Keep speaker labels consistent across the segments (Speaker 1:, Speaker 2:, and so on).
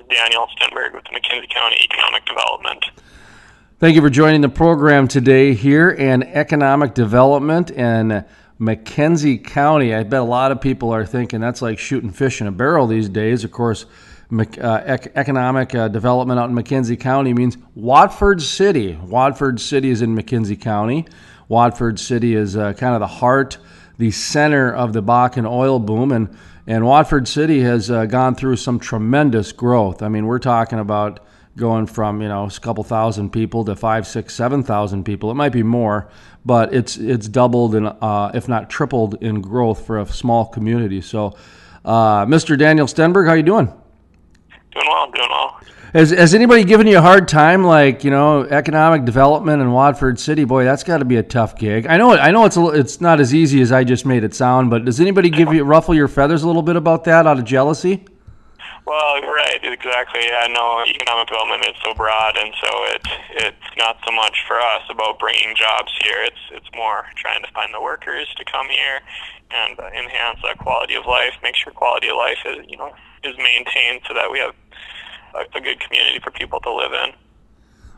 Speaker 1: is Daniel Stenberg with McKenzie County Economic Development.
Speaker 2: Thank you for joining the program today here in economic development in McKenzie County. I bet a lot of people are thinking that's like shooting fish in a barrel these days. Of course, uh, economic uh, development out in McKenzie County means Watford City. Watford City is in McKenzie County. Watford City is uh, kind of the heart, the center of the Bakken oil boom, and and Watford City has uh, gone through some tremendous growth. I mean, we're talking about going from you know a couple thousand people to five, six, seven thousand people. It might be more, but it's it's doubled and uh, if not tripled in growth for a small community. So, uh, Mr. Daniel Stenberg, how are you doing?
Speaker 1: Doing well, doing well.
Speaker 2: Has, has anybody given you a hard time, like you know, economic development in Watford City? Boy, that's got to be a tough gig. I know, I know, it's a, it's not as easy as I just made it sound. But does anybody give you ruffle your feathers a little bit about that out of jealousy?
Speaker 1: Well, right, exactly. Yeah, no, economic development is so broad, and so it it's not so much for us about bringing jobs here. It's it's more trying to find the workers to come here and enhance that quality of life, make sure quality of life is you know is maintained so that we have a, a good community for people to live in.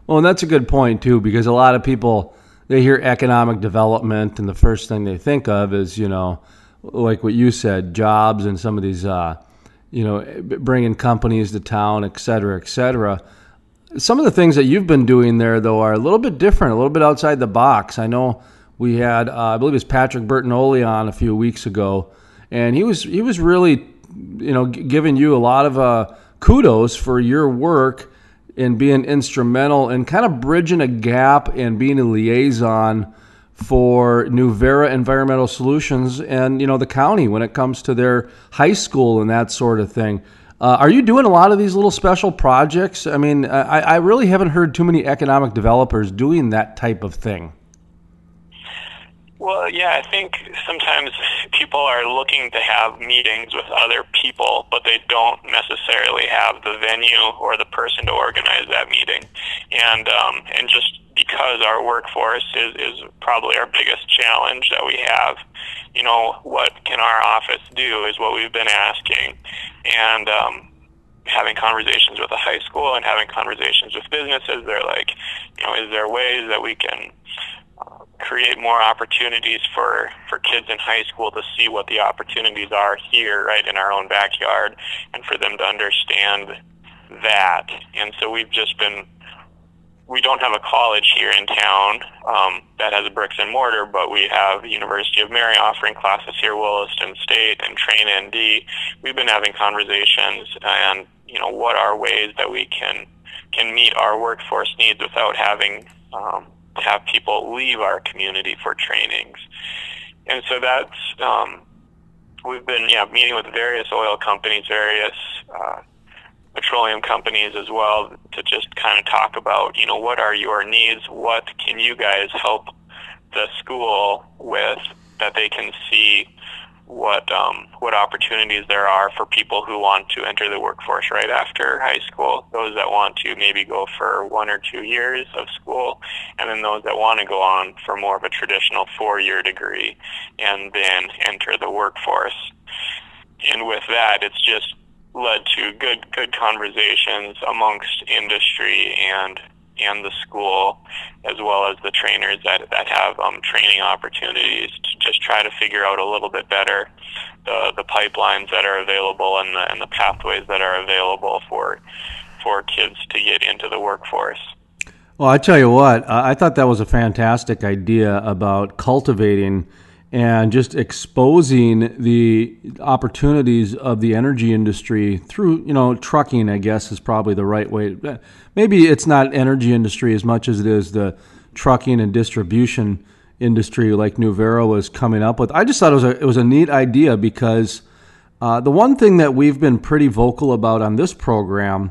Speaker 2: Well, and that's a good point too, because a lot of people they hear economic development, and the first thing they think of is you know, like what you said, jobs and some of these, uh, you know, bringing companies to town, et cetera, et cetera. Some of the things that you've been doing there, though, are a little bit different, a little bit outside the box. I know we had, uh, I believe it was Patrick Bertinoli on a few weeks ago, and he was he was really, you know, giving you a lot of uh, kudos for your work in being instrumental and in kind of bridging a gap and being a liaison for Nuverra Environmental Solutions and you know the county when it comes to their high school and that sort of thing. Uh, are you doing a lot of these little special projects? I mean, I, I really haven't heard too many economic developers doing that type of thing.
Speaker 1: Well, yeah, I think sometimes people are looking to have meetings with other people, but they don't necessarily have the venue or the person to organize that meeting. And um, and just because our workforce is, is probably our biggest challenge that we have, you know, what can our office do is what we've been asking. And um, having conversations with a high school and having conversations with businesses, they're like, you know, is there ways that we can create more opportunities for, for kids in high school to see what the opportunities are here, right, in our own backyard, and for them to understand that. And so we've just been, we don't have a college here in town um, that has a bricks and mortar, but we have the University of Mary offering classes here, Williston State, and Train ND. We've been having conversations and, you know, what are ways that we can can meet our workforce needs without having um, have people leave our community for trainings. And so that's, um, we've been, yeah, meeting with various oil companies, various, uh, petroleum companies as well to just kind of talk about, you know, what are your needs? What can you guys help the school with that they can see what um, what opportunities there are for people who want to enter the workforce right after high school. Those that want to maybe go for one or two years of school, and then those that want to go on for more of a traditional four-year degree and then enter the workforce. And with that, it's just led to good good conversations amongst industry and and the school, as well as the trainers that, that have um, training opportunities to just try to figure out a little bit better the, the pipelines that are available and the, and the pathways that are available for, for kids to get into the workforce.
Speaker 2: Well, I tell you what, I thought that was a fantastic idea about cultivating and just exposing the opportunities of the energy industry through, you know, trucking, I guess is probably the right way. Maybe it's not energy industry as much as it is the trucking and distribution industry like Nuverra was coming up with. I just thought it was a, it was a neat idea because uh, the one thing that we've been pretty vocal about on this program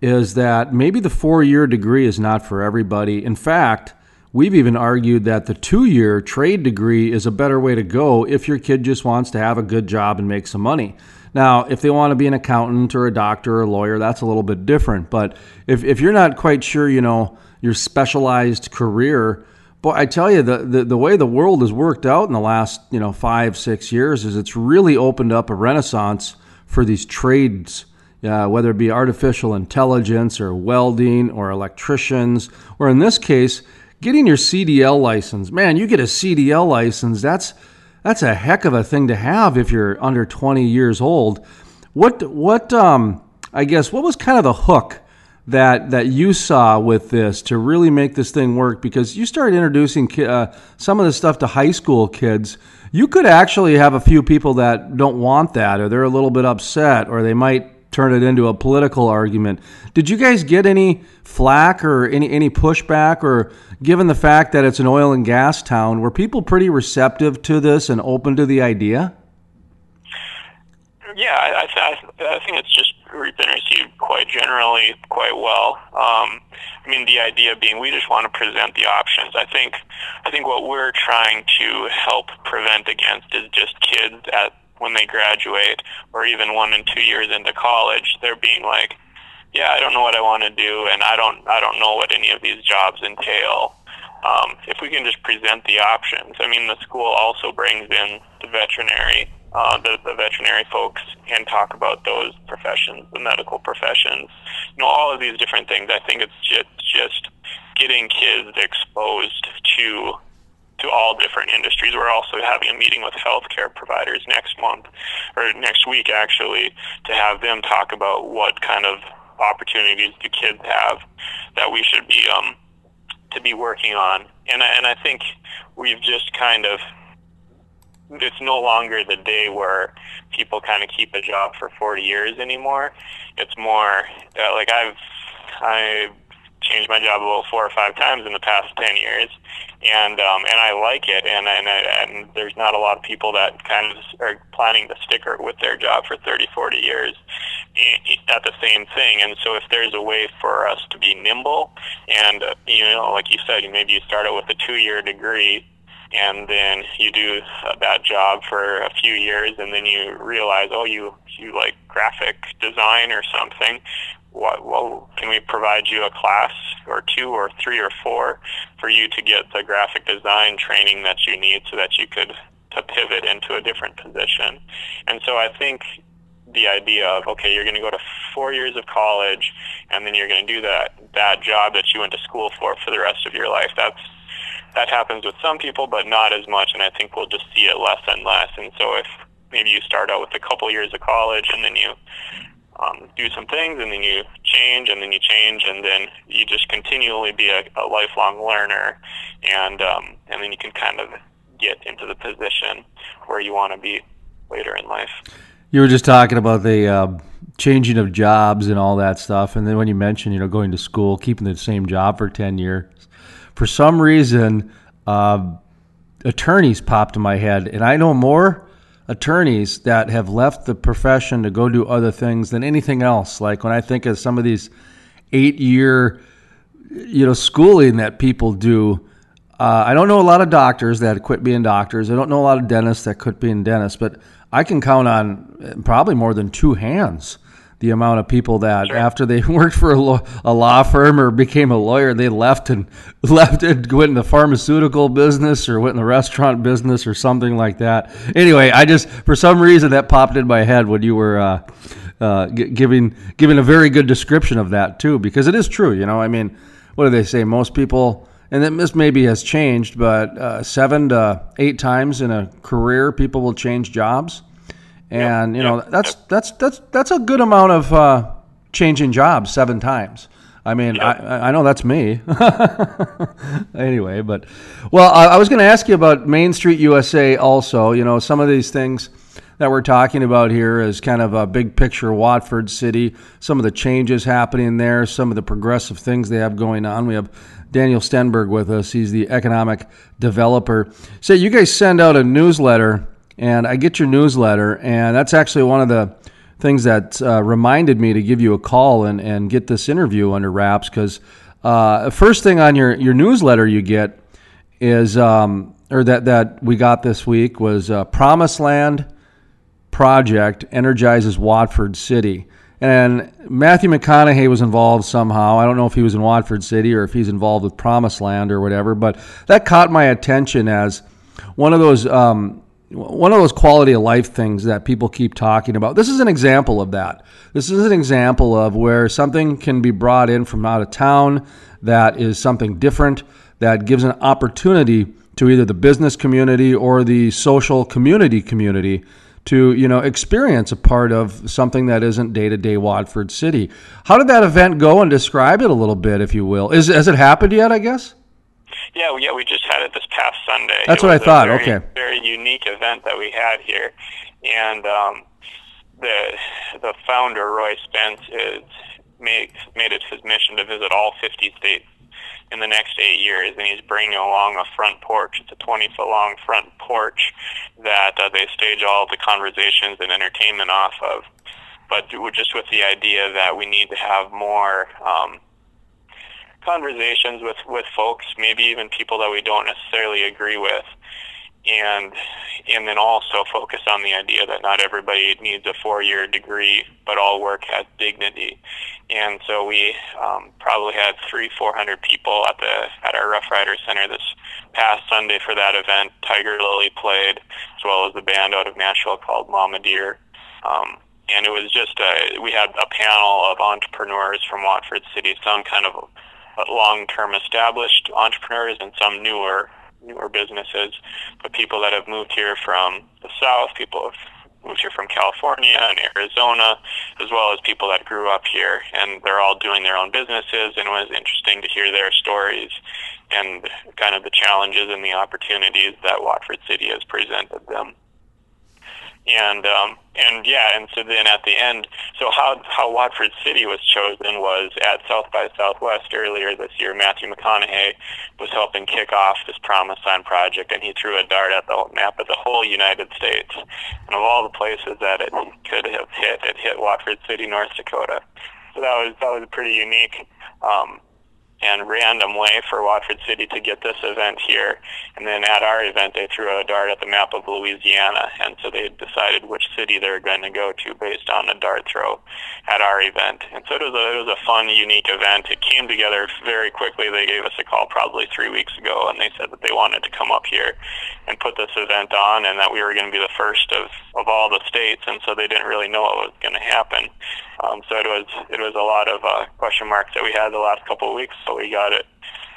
Speaker 2: is that maybe the four year degree is not for everybody. In fact, We've even argued that the two year trade degree is a better way to go if your kid just wants to have a good job and make some money. Now, if they want to be an accountant or a doctor or a lawyer, that's a little bit different. But if, if you're not quite sure, you know, your specialized career, boy, I tell you, the, the, the way the world has worked out in the last, you know, five, six years is it's really opened up a renaissance for these trades uh, whether it be artificial intelligence or welding or electricians, or in this case, getting your CDL license. Man, you get a CDL license, that's that's a heck of a thing to have if you're under 20 years old. What what um I guess what was kind of the hook that that you saw with this to really make this thing work because you started introducing uh, some of the stuff to high school kids you could actually have a few people that don't want that or they're a little bit upset or they might turn it into a political argument did you guys get any flack or any any pushback or given the fact that it's an oil and gas town, were people pretty receptive to this and open to the idea?
Speaker 1: Yeah, I, I, I think it's just been received quite generally quite well. Um, I mean, the idea being we just want to present the options. I think I think what we're trying to help prevent against is just kids at when they graduate or even one and two years into college, they're being like, yeah, I don't know what I want to do, and I don't I don't know what any of these jobs entail. Um, if we can just present the options, I mean, the school also brings in the veterinary, uh, the, the veterinary folks, and talk about those professions, the medical professions, you know, all of these different things. I think it's just just getting kids exposed to to all different industries. We're also having a meeting with healthcare providers next month or next week actually to have them talk about what kind of opportunities do kids have that we should be um, to be working on. And I, and I think we've just kind of it's no longer the day where people kind of keep a job for 40 years anymore. It's more uh, like I've I changed my job about four or five times in the past 10 years and um, and I like it and and, and there's not a lot of people that kind of are planning to stick with their job for 30 40 years at the same thing and so if there's a way for us to be nimble and uh, you know like you said maybe you start out with a two year degree and then you do that job for a few years and then you realize oh you you like graphic design or something what, well, can we provide you a class or two or three or four for you to get the graphic design training that you need so that you could to pivot into a different position. And so I think the idea of okay, you're going to go to four years of college, and then you're going to do that that job that you went to school for for the rest of your life. That's that happens with some people, but not as much. And I think we'll just see it less and less. And so if maybe you start out with a couple years of college, and then you um, do some things and then you change and then you change and then you just continually be a, a lifelong learner and um, and then you can kind of get into the position where you want to be later in life.
Speaker 2: You were just talking about the uh, changing of jobs and all that stuff, and then when you mentioned you know going to school, keeping the same job for ten years, for some reason, uh, attorneys popped in my head, and I know more attorneys that have left the profession to go do other things than anything else. Like when I think of some of these eight year, you know, schooling that people do. Uh, I don't know a lot of doctors that quit being doctors. I don't know a lot of dentists that quit being dentists, but I can count on probably more than two hands the amount of people that sure. after they worked for a, law, a law firm or became a lawyer, they left and left and went in the pharmaceutical business or went in the restaurant business or something like that. Anyway, I just for some reason that popped in my head when you were uh, uh, g- giving giving a very good description of that too, because it is true. You know, I mean, what do they say? Most people. And this maybe has changed, but uh, seven to eight times in a career, people will change jobs and yep, you know yep, that's that's that's that's a good amount of uh, changing jobs seven times. I mean, I, I know that's me. anyway, but well, I, I was going to ask you about Main Street USA also. You know, some of these things that we're talking about here is kind of a big picture Watford City, some of the changes happening there, some of the progressive things they have going on. We have Daniel Stenberg with us. He's the economic developer. So you guys send out a newsletter and I get your newsletter, and that's actually one of the things that uh, reminded me to give you a call and, and get this interview under wraps because uh, first thing on your, your newsletter you get is um, or that that we got this week was uh, Promised Land project energizes Watford City. And Matthew McConaughey was involved somehow. I don't know if he was in Watford City or if he's involved with Promised Land or whatever, but that caught my attention as one of those um, one of those quality of life things that people keep talking about. This is an example of that. This is an example of where something can be brought in from out of town that is something different that gives an opportunity to either the business community or the social community community to you know experience a part of something that isn't day to day Watford City. How did that event go? And describe it a little bit, if you will. Is has it happened yet? I guess.
Speaker 1: Yeah, yeah, we just had it this past Sunday.
Speaker 2: That's what I thought.
Speaker 1: Very,
Speaker 2: okay.
Speaker 1: Very unique event that we had here, and um, the the founder Roy Spence is made made it his mission to visit all 50 states in the next eight years, and he's bringing along a front porch. It's a 20 foot long front porch that uh, they stage all the conversations and entertainment off of. But just with the idea that we need to have more um, conversations with with folks, maybe even people that we don't necessarily agree with, and and then also focus on the idea that not everybody needs a four-year degree, but all work has dignity. And so we um, probably had three, four hundred people at the at our Rough Rider Center this past Sunday for that event. Tiger Lily played, as well as the band out of Nashville called Mama Deer. Um, and it was just a, we had a panel of entrepreneurs from Watford City, some kind of long-term established entrepreneurs and some newer newer businesses, but people that have moved here from the South, people have moved here from California and Arizona, as well as people that grew up here, and they're all doing their own businesses, and it was interesting to hear their stories and kind of the challenges and the opportunities that Watford City has presented them and um, and yeah, and so then at the end, so how how Watford City was chosen was at South by Southwest earlier this year. Matthew McConaughey was helping kick off this Promised Land project, and he threw a dart at the map of the whole United States. And of all the places that it could have hit, it hit Watford City, North Dakota. So that was that was pretty unique. Um, and random way for Watford City to get this event here. And then at our event, they threw a dart at the map of Louisiana, and so they decided which city they were going to go to based on a dart throw at our event. And so it was a, it was a fun, unique event. It came together very quickly. They gave us a call probably three weeks ago, and they said that they wanted to come up here and put this event on, and that we were going to be the first of, of all the states, and so they didn't really know what was going to happen. Um, so it was it was a lot of uh, question marks that we had the last couple of weeks. So we got it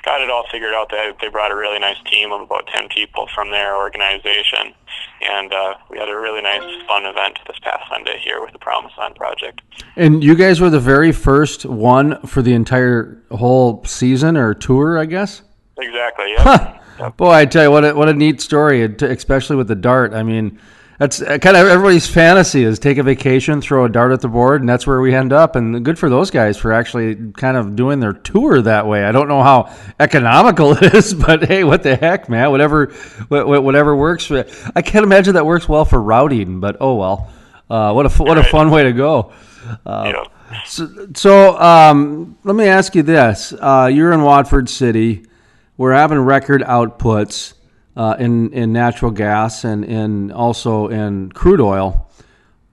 Speaker 1: got it all figured out. They they brought a really nice team of about ten people from their organization, and uh, we had a really nice fun event this past Sunday here with the Promised Land project.
Speaker 2: And you guys were the very first one for the entire whole season or tour, I guess.
Speaker 1: Exactly. Yeah. Huh.
Speaker 2: Yep. Boy, I tell you what, a, what a neat story, especially with the dart. I mean that's uh, kind of everybody's fantasy is take a vacation, throw a dart at the board, and that's where we end up. And good for those guys for actually kind of doing their tour that way. I don't know how economical it is, but hey, what the heck, man? Whatever, whatever works. For, I can't imagine that works well for routing, but oh well. Uh, what a what a fun way to go. Uh, yeah. So, so um, let me ask you this: uh, You're in Watford City. We're having record outputs uh, in in natural gas and in also in crude oil.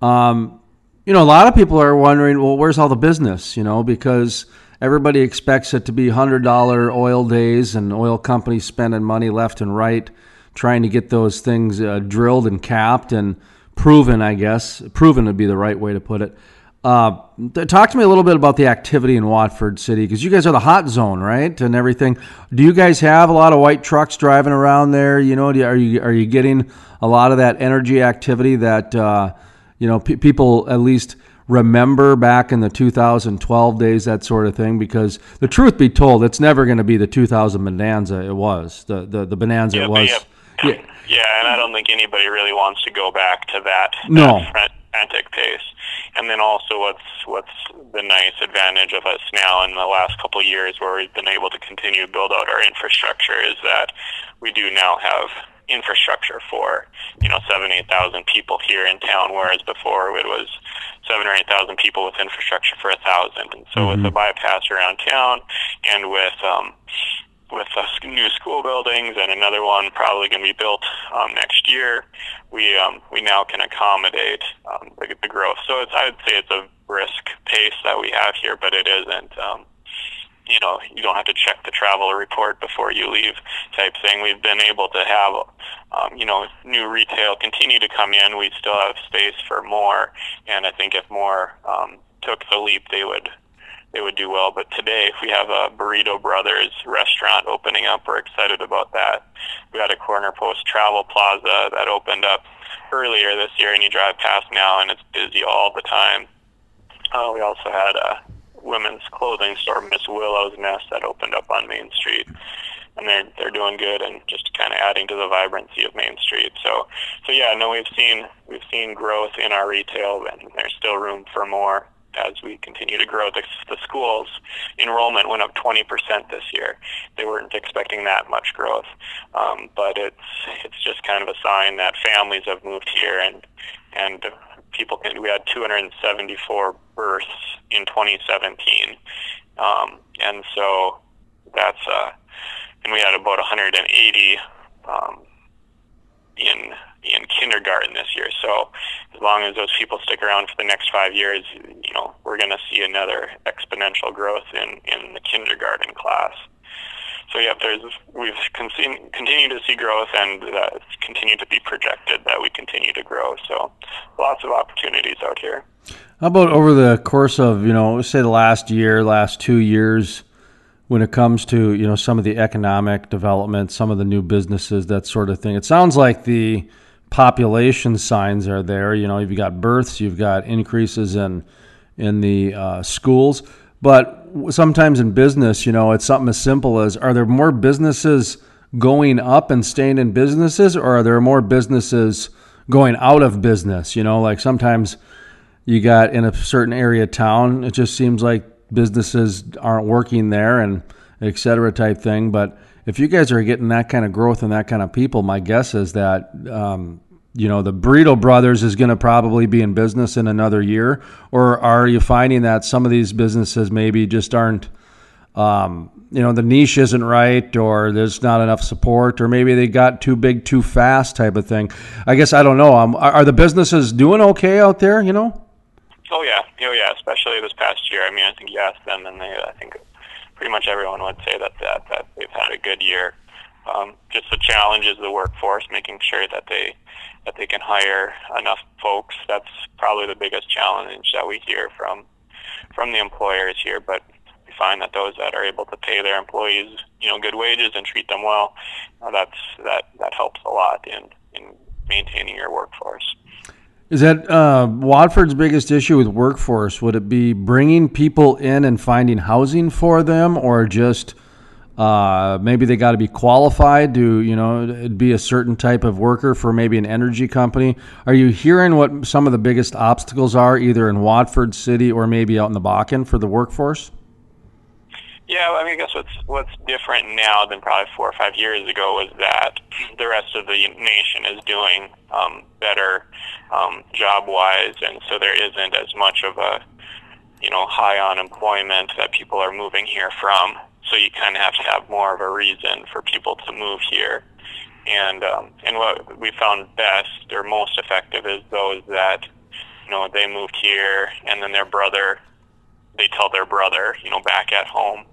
Speaker 2: Um, you know, a lot of people are wondering, well, where's all the business? You know, because everybody expects it to be hundred dollar oil days and oil companies spending money left and right trying to get those things uh, drilled and capped and proven. I guess proven would be the right way to put it. Uh, talk to me a little bit about the activity in Watford City because you guys are the hot zone, right, and everything. Do you guys have a lot of white trucks driving around there? You know, are you are you getting a lot of that energy activity that uh, you know people at least remember back in the 2012 days, that sort of thing? Because the truth be told, it's never going to be the 2000 bonanza it was, the the, the bonanza it was.
Speaker 1: Yeah. yeah, and I don't think anybody really wants to go back to that.
Speaker 2: No.
Speaker 1: That frantic pace. And then also what's what's the nice advantage of us now in the last couple of years where we've been able to continue to build out our infrastructure is that we do now have infrastructure for, you know, seven, eight thousand people here in town, whereas before it was seven or eight thousand people with infrastructure for a thousand. And so mm-hmm. with the bypass around town and with um with uh, new school buildings and another one probably going to be built um, next year, we um, we now can accommodate um, the, the growth. So it's I'd say it's a brisk pace that we have here, but it isn't um, you know, you don't have to check the travel report before you leave type thing. We've been able to have, um, you know, new retail continue to come in. We still have space for more, and I think if more um, took the leap, they would they would do well. But today we have a Burrito Brothers restaurant opening up. We're excited about that. We had a Corner Post Travel Plaza that opened up earlier this year, and you drive past now, and it's busy all the time. Uh, we also had a women's clothing store, Miss Willow's Nest, that opened up on Main Street, and they're they're doing good and just kind of adding to the vibrancy of Main Street. So, so yeah, no, we've seen we've seen growth in our retail, and there's still room for more as we continue to grow. The, the schools enrollment went up 20% this year. They weren't expecting that much growth, um, but it's it's just kind of a sign that families have moved here and and people can. We had 274 births in 2017, um, and so that's uh, and we had about 180 um, in in kindergarten this year. So as long as those people stick around for the next five years, you know, we're going to see another exponential growth in in the kindergarten class so yeah, there's we've continued to see growth, and uh, that's continued to be projected that we continue to grow. So lots of opportunities out here.
Speaker 2: How about over the course of you know, say the last year, last two years, when it comes to you know some of the economic development, some of the new businesses, that sort of thing? It sounds like the population signs are there. You know, you've got births, you've got increases in in the uh, schools but sometimes in business, you know, it's something as simple as are there more businesses going up and staying in businesses, or are there more businesses going out of business? You know, like sometimes you got in a certain area of town, it just seems like businesses aren't working there and et cetera type thing. But if you guys are getting that kind of growth and that kind of people, my guess is that um, you know the Burrito Brothers is going to probably be in business in another year, or are you finding that some of these businesses maybe just aren't, um, you know, the niche isn't right, or there's not enough support, or maybe they got too big too fast, type of thing. I guess I don't know. Um, are, the businesses doing okay out there? You know?
Speaker 1: Oh yeah, oh yeah. Especially this past year. I mean, I think you asked them, and they, I think, pretty much everyone would say that that that they've had a good year. Um, just the challenge is the workforce, making sure that they that they can hire enough folks. That's probably the biggest challenge that we hear from from the employers here. But we find that those that are able to pay their employees, you know, good wages and treat them well, uh, that's that that helps a lot in in maintaining your workforce.
Speaker 2: Is that uh, Watford's biggest issue with workforce? Would it be bringing people in and finding housing for them, or just uh, maybe they got to be qualified to, you know, be a certain type of worker for maybe an energy company. Are you hearing what some of the biggest obstacles are, either in Watford City or maybe out in the Bakken for the workforce?
Speaker 1: Yeah, I mean, I guess what's what's different now than probably four or five years ago was that the rest of the nation is doing um, better um, job wise, and so there isn't as much of a you know high unemployment that people are moving here from. So you kind of have to have more of a reason for people to move here. And um, and what we found best or most effective is those that you know they moved here and then their brother they tell their brother you know back at home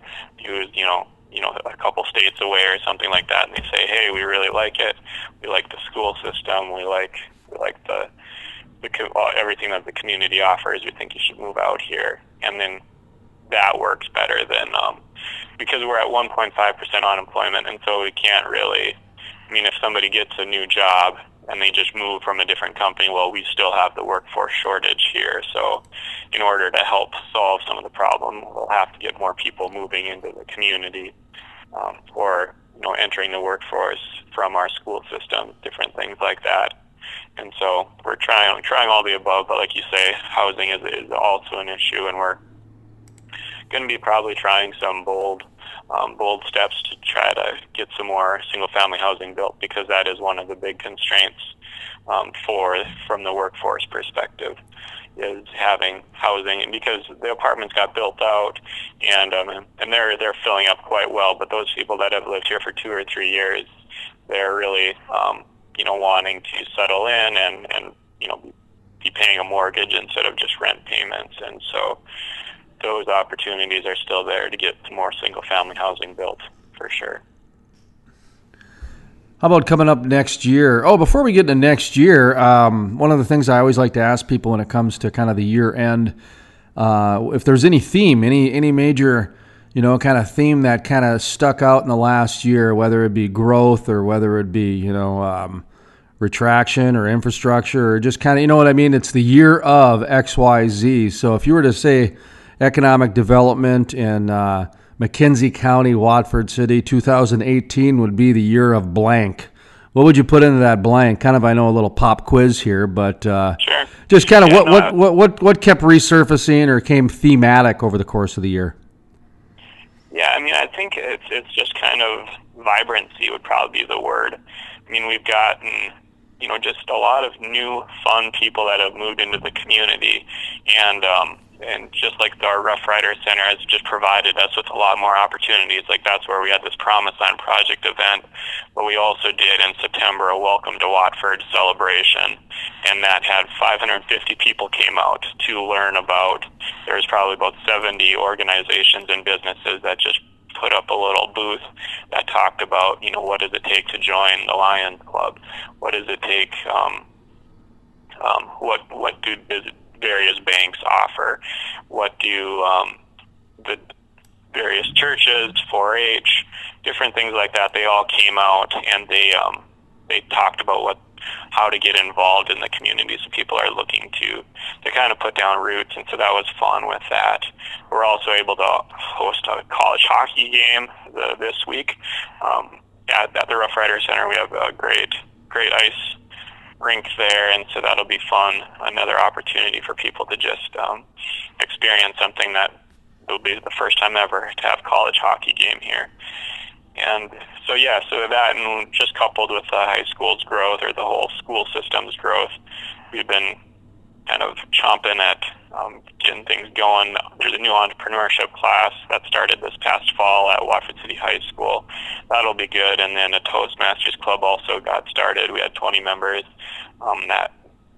Speaker 1: who's you know you know a couple states away or something like that and they say hey we really like it. We like the school system. We like we like the the everything that the community offers. We think you should move out here. And then that works better than um, because we're at 1.5% unemployment, and so we can't really. I mean, if somebody gets a new job and they just move from a different company, well, we still have the workforce shortage here. So, in order to help solve some of the problem, we'll have to get more people moving into the community um, or you know entering the workforce from our school system, different things like that. And so we're trying trying all the above, but like you say, housing is, is also an issue, and we're going to be probably trying some bold um, bold steps to try to get some more single family housing built because that is one of the big constraints um, for from the workforce perspective is having housing. Because the apartments got built out and um, and they're they're filling up quite well but those people that have lived here for two or three years they're really um, you know wanting to settle in and and you know be paying a mortgage instead of just rent payments. And so those opportunities are still there to get more single-family housing built for sure.
Speaker 2: How about coming up next year? Oh, before we get into next year, um, one of the things I always like to ask people when it comes to kind of the year end, uh, if there's any theme, any any major, you know, kind of theme that kind of stuck out in the last year, whether it be growth or whether it be, you know, um, retraction or infrastructure or just kind of, you know what I mean? It's the year of X, Y, Z. So if you were to say economic development in uh, McKenzie County, Watford City, 2018 would be the year of blank. What would you put into that blank? Kind of, I know a little pop quiz here, but uh,
Speaker 1: sure.
Speaker 2: just kind of yeah, what, no, what, what, what, what kept resurfacing or came thematic over the course of the year?
Speaker 1: Yeah, I mean, I think it's it's just kind of vibrancy would probably be the word. I mean, we've gotten you know just a lot of new fun people that have moved into the community, and um, and just like our Rough Rider Center has just provided us with a lot more opportunities. Like that's where we had this Promised Land Project event, but we also did in September a Welcome to Watford celebration, and that had 550 people came out to learn about. There was probably about 70 organizations and businesses that just put up a little booth that talked about, you know, what does it take to join the Lions Club? What does it take? Um, um, what what do various banks offer? What do um, the various churches, 4-H, different things like that? They all came out and they um, they talked about what how to get involved in the communities people are looking to to kind of put down roots and so that was fun with that we're also able to host a college hockey game the, this week um, at, at the rough rider center we have a great great ice rink there, and so that'll be fun. Another opportunity for people to just um, experience something that will be the first time ever to have college hockey game here. And so yeah, so that and just coupled with the high school's growth or the whole school system's growth, we've been kind of chomping at um, getting things going. There's a new entrepreneurship class that started this past fall at Watford City High School. That'll be good. And then a Toastmasters club also got started. We had 20 members um, that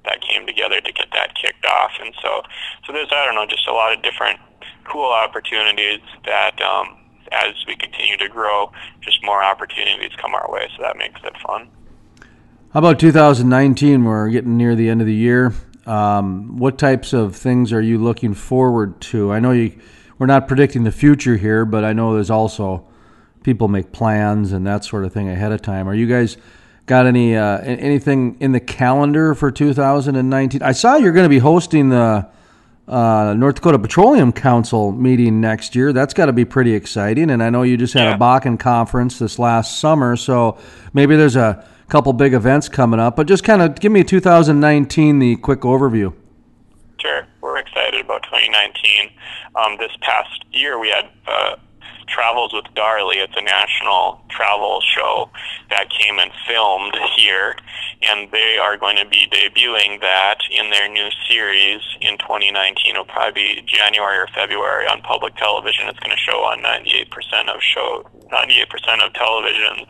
Speaker 1: that came together to get that kicked off. And so, so there's I don't know, just a lot of different cool opportunities that um, as we continue to grow, just more opportunities come our way. So that makes it fun.
Speaker 2: How about 2019? We're getting near the end of the year. Um, what types of things are you looking forward to? I know you, we're not predicting the future here, but I know there's also people make plans and that sort of thing ahead of time. Are you guys got any uh, anything in the calendar for 2019? I saw you're going to be hosting the uh, North Dakota Petroleum Council meeting next year. That's got to be pretty exciting. And I know you just had yeah. a Bakken conference this last summer, so maybe there's a couple big events coming up, but just kind of give me 2019 the quick overview.
Speaker 1: Sure, we're excited about 2019. Um, this past year, we had uh, Travels with Darley. It's a national travel show that came and filmed here, and they are going to be debuting that in their new series in 2019. It'll probably be January or February on public television. It's going to show on 98% of show 98% of television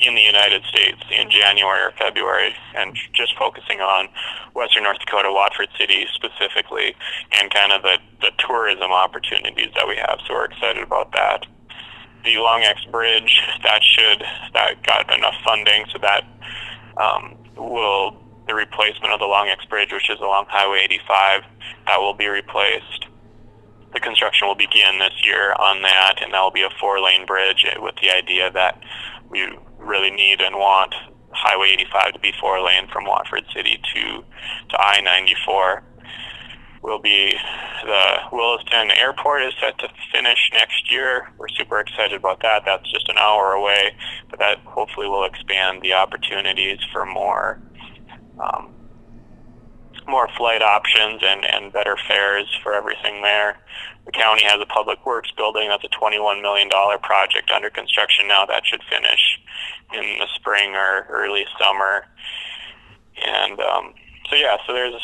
Speaker 1: in the United States in January or February, and just focusing on Western North Dakota, Watford City specifically, and kind of the, the tourism opportunities that we have. So we're excited about that. The Long X Bridge that should that got enough funding so that um, will the replacement of the Long X Bridge, which is along Highway 85, that will be replaced the construction will begin this year on that, and that will be a four-lane bridge with the idea that we really need and want Highway 85 to be four-lane from Watford City to to I-94. Will be the Williston Airport is set to finish next year. We're super excited about that. That's just an hour away, but that hopefully will expand the opportunities for more um, more flight options and, and better fares for everything there. The county has a public works building that's a $21 million project under construction now. That should finish in the spring or early summer. And um, so, yeah, so there's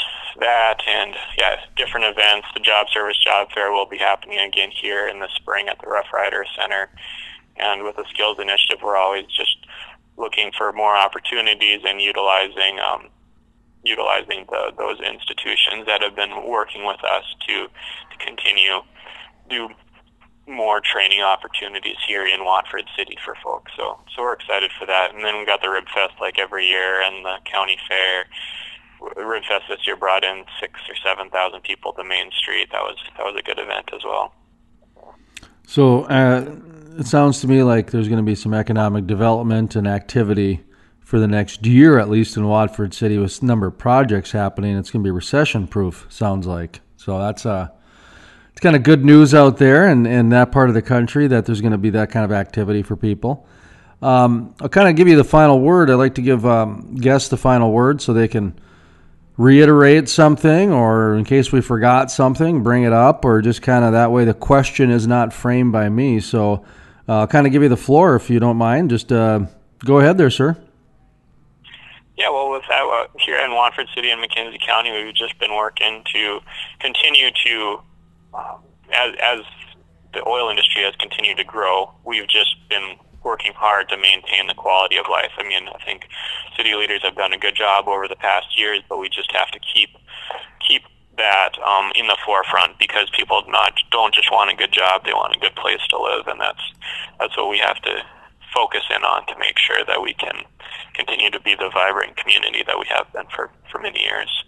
Speaker 1: that and, yeah, different events. The Job Service Job Fair will be happening again here in the spring at the Rough Rider Center. And with the Skills Initiative, we're always just looking for more opportunities and utilizing um, utilizing the, those institutions that have been working with us to, to continue do more training opportunities here in Watford City for folks. So so we're excited for that. And then we got the Rib Fest like every year and the county fair. Rib Fest this year brought in six or seven thousand people to Main Street. That was that was a good event as well.
Speaker 2: So uh, it sounds to me like there's going to be some economic development and activity for the next year, at least in Watford City, with a number of projects happening. It's going to be recession proof. Sounds like so. That's uh, it's kind of good news out there in, in that part of the country that there's going to be that kind of activity for people. Um, I'll kind of give you the final word. I like to give um, guests the final word so they can reiterate something or in case we forgot something, bring it up or just kind of that way the question is not framed by me. So uh, I'll kind of give you the floor if you don't mind. Just uh, go ahead there, sir.
Speaker 1: Yeah, well, with that, uh, here in Watford City and McKenzie County, we've just been working to continue to um, as, as the oil industry has continued to grow, we've just been working hard to maintain the quality of life. I mean, I think city leaders have done a good job over the past years, but we just have to keep keep that um, in the forefront because people not don't just want a good job; they want a good place to live, and that's that's what we have to focus in on to make sure that we can continue to be the vibrant community that we have been for for many years.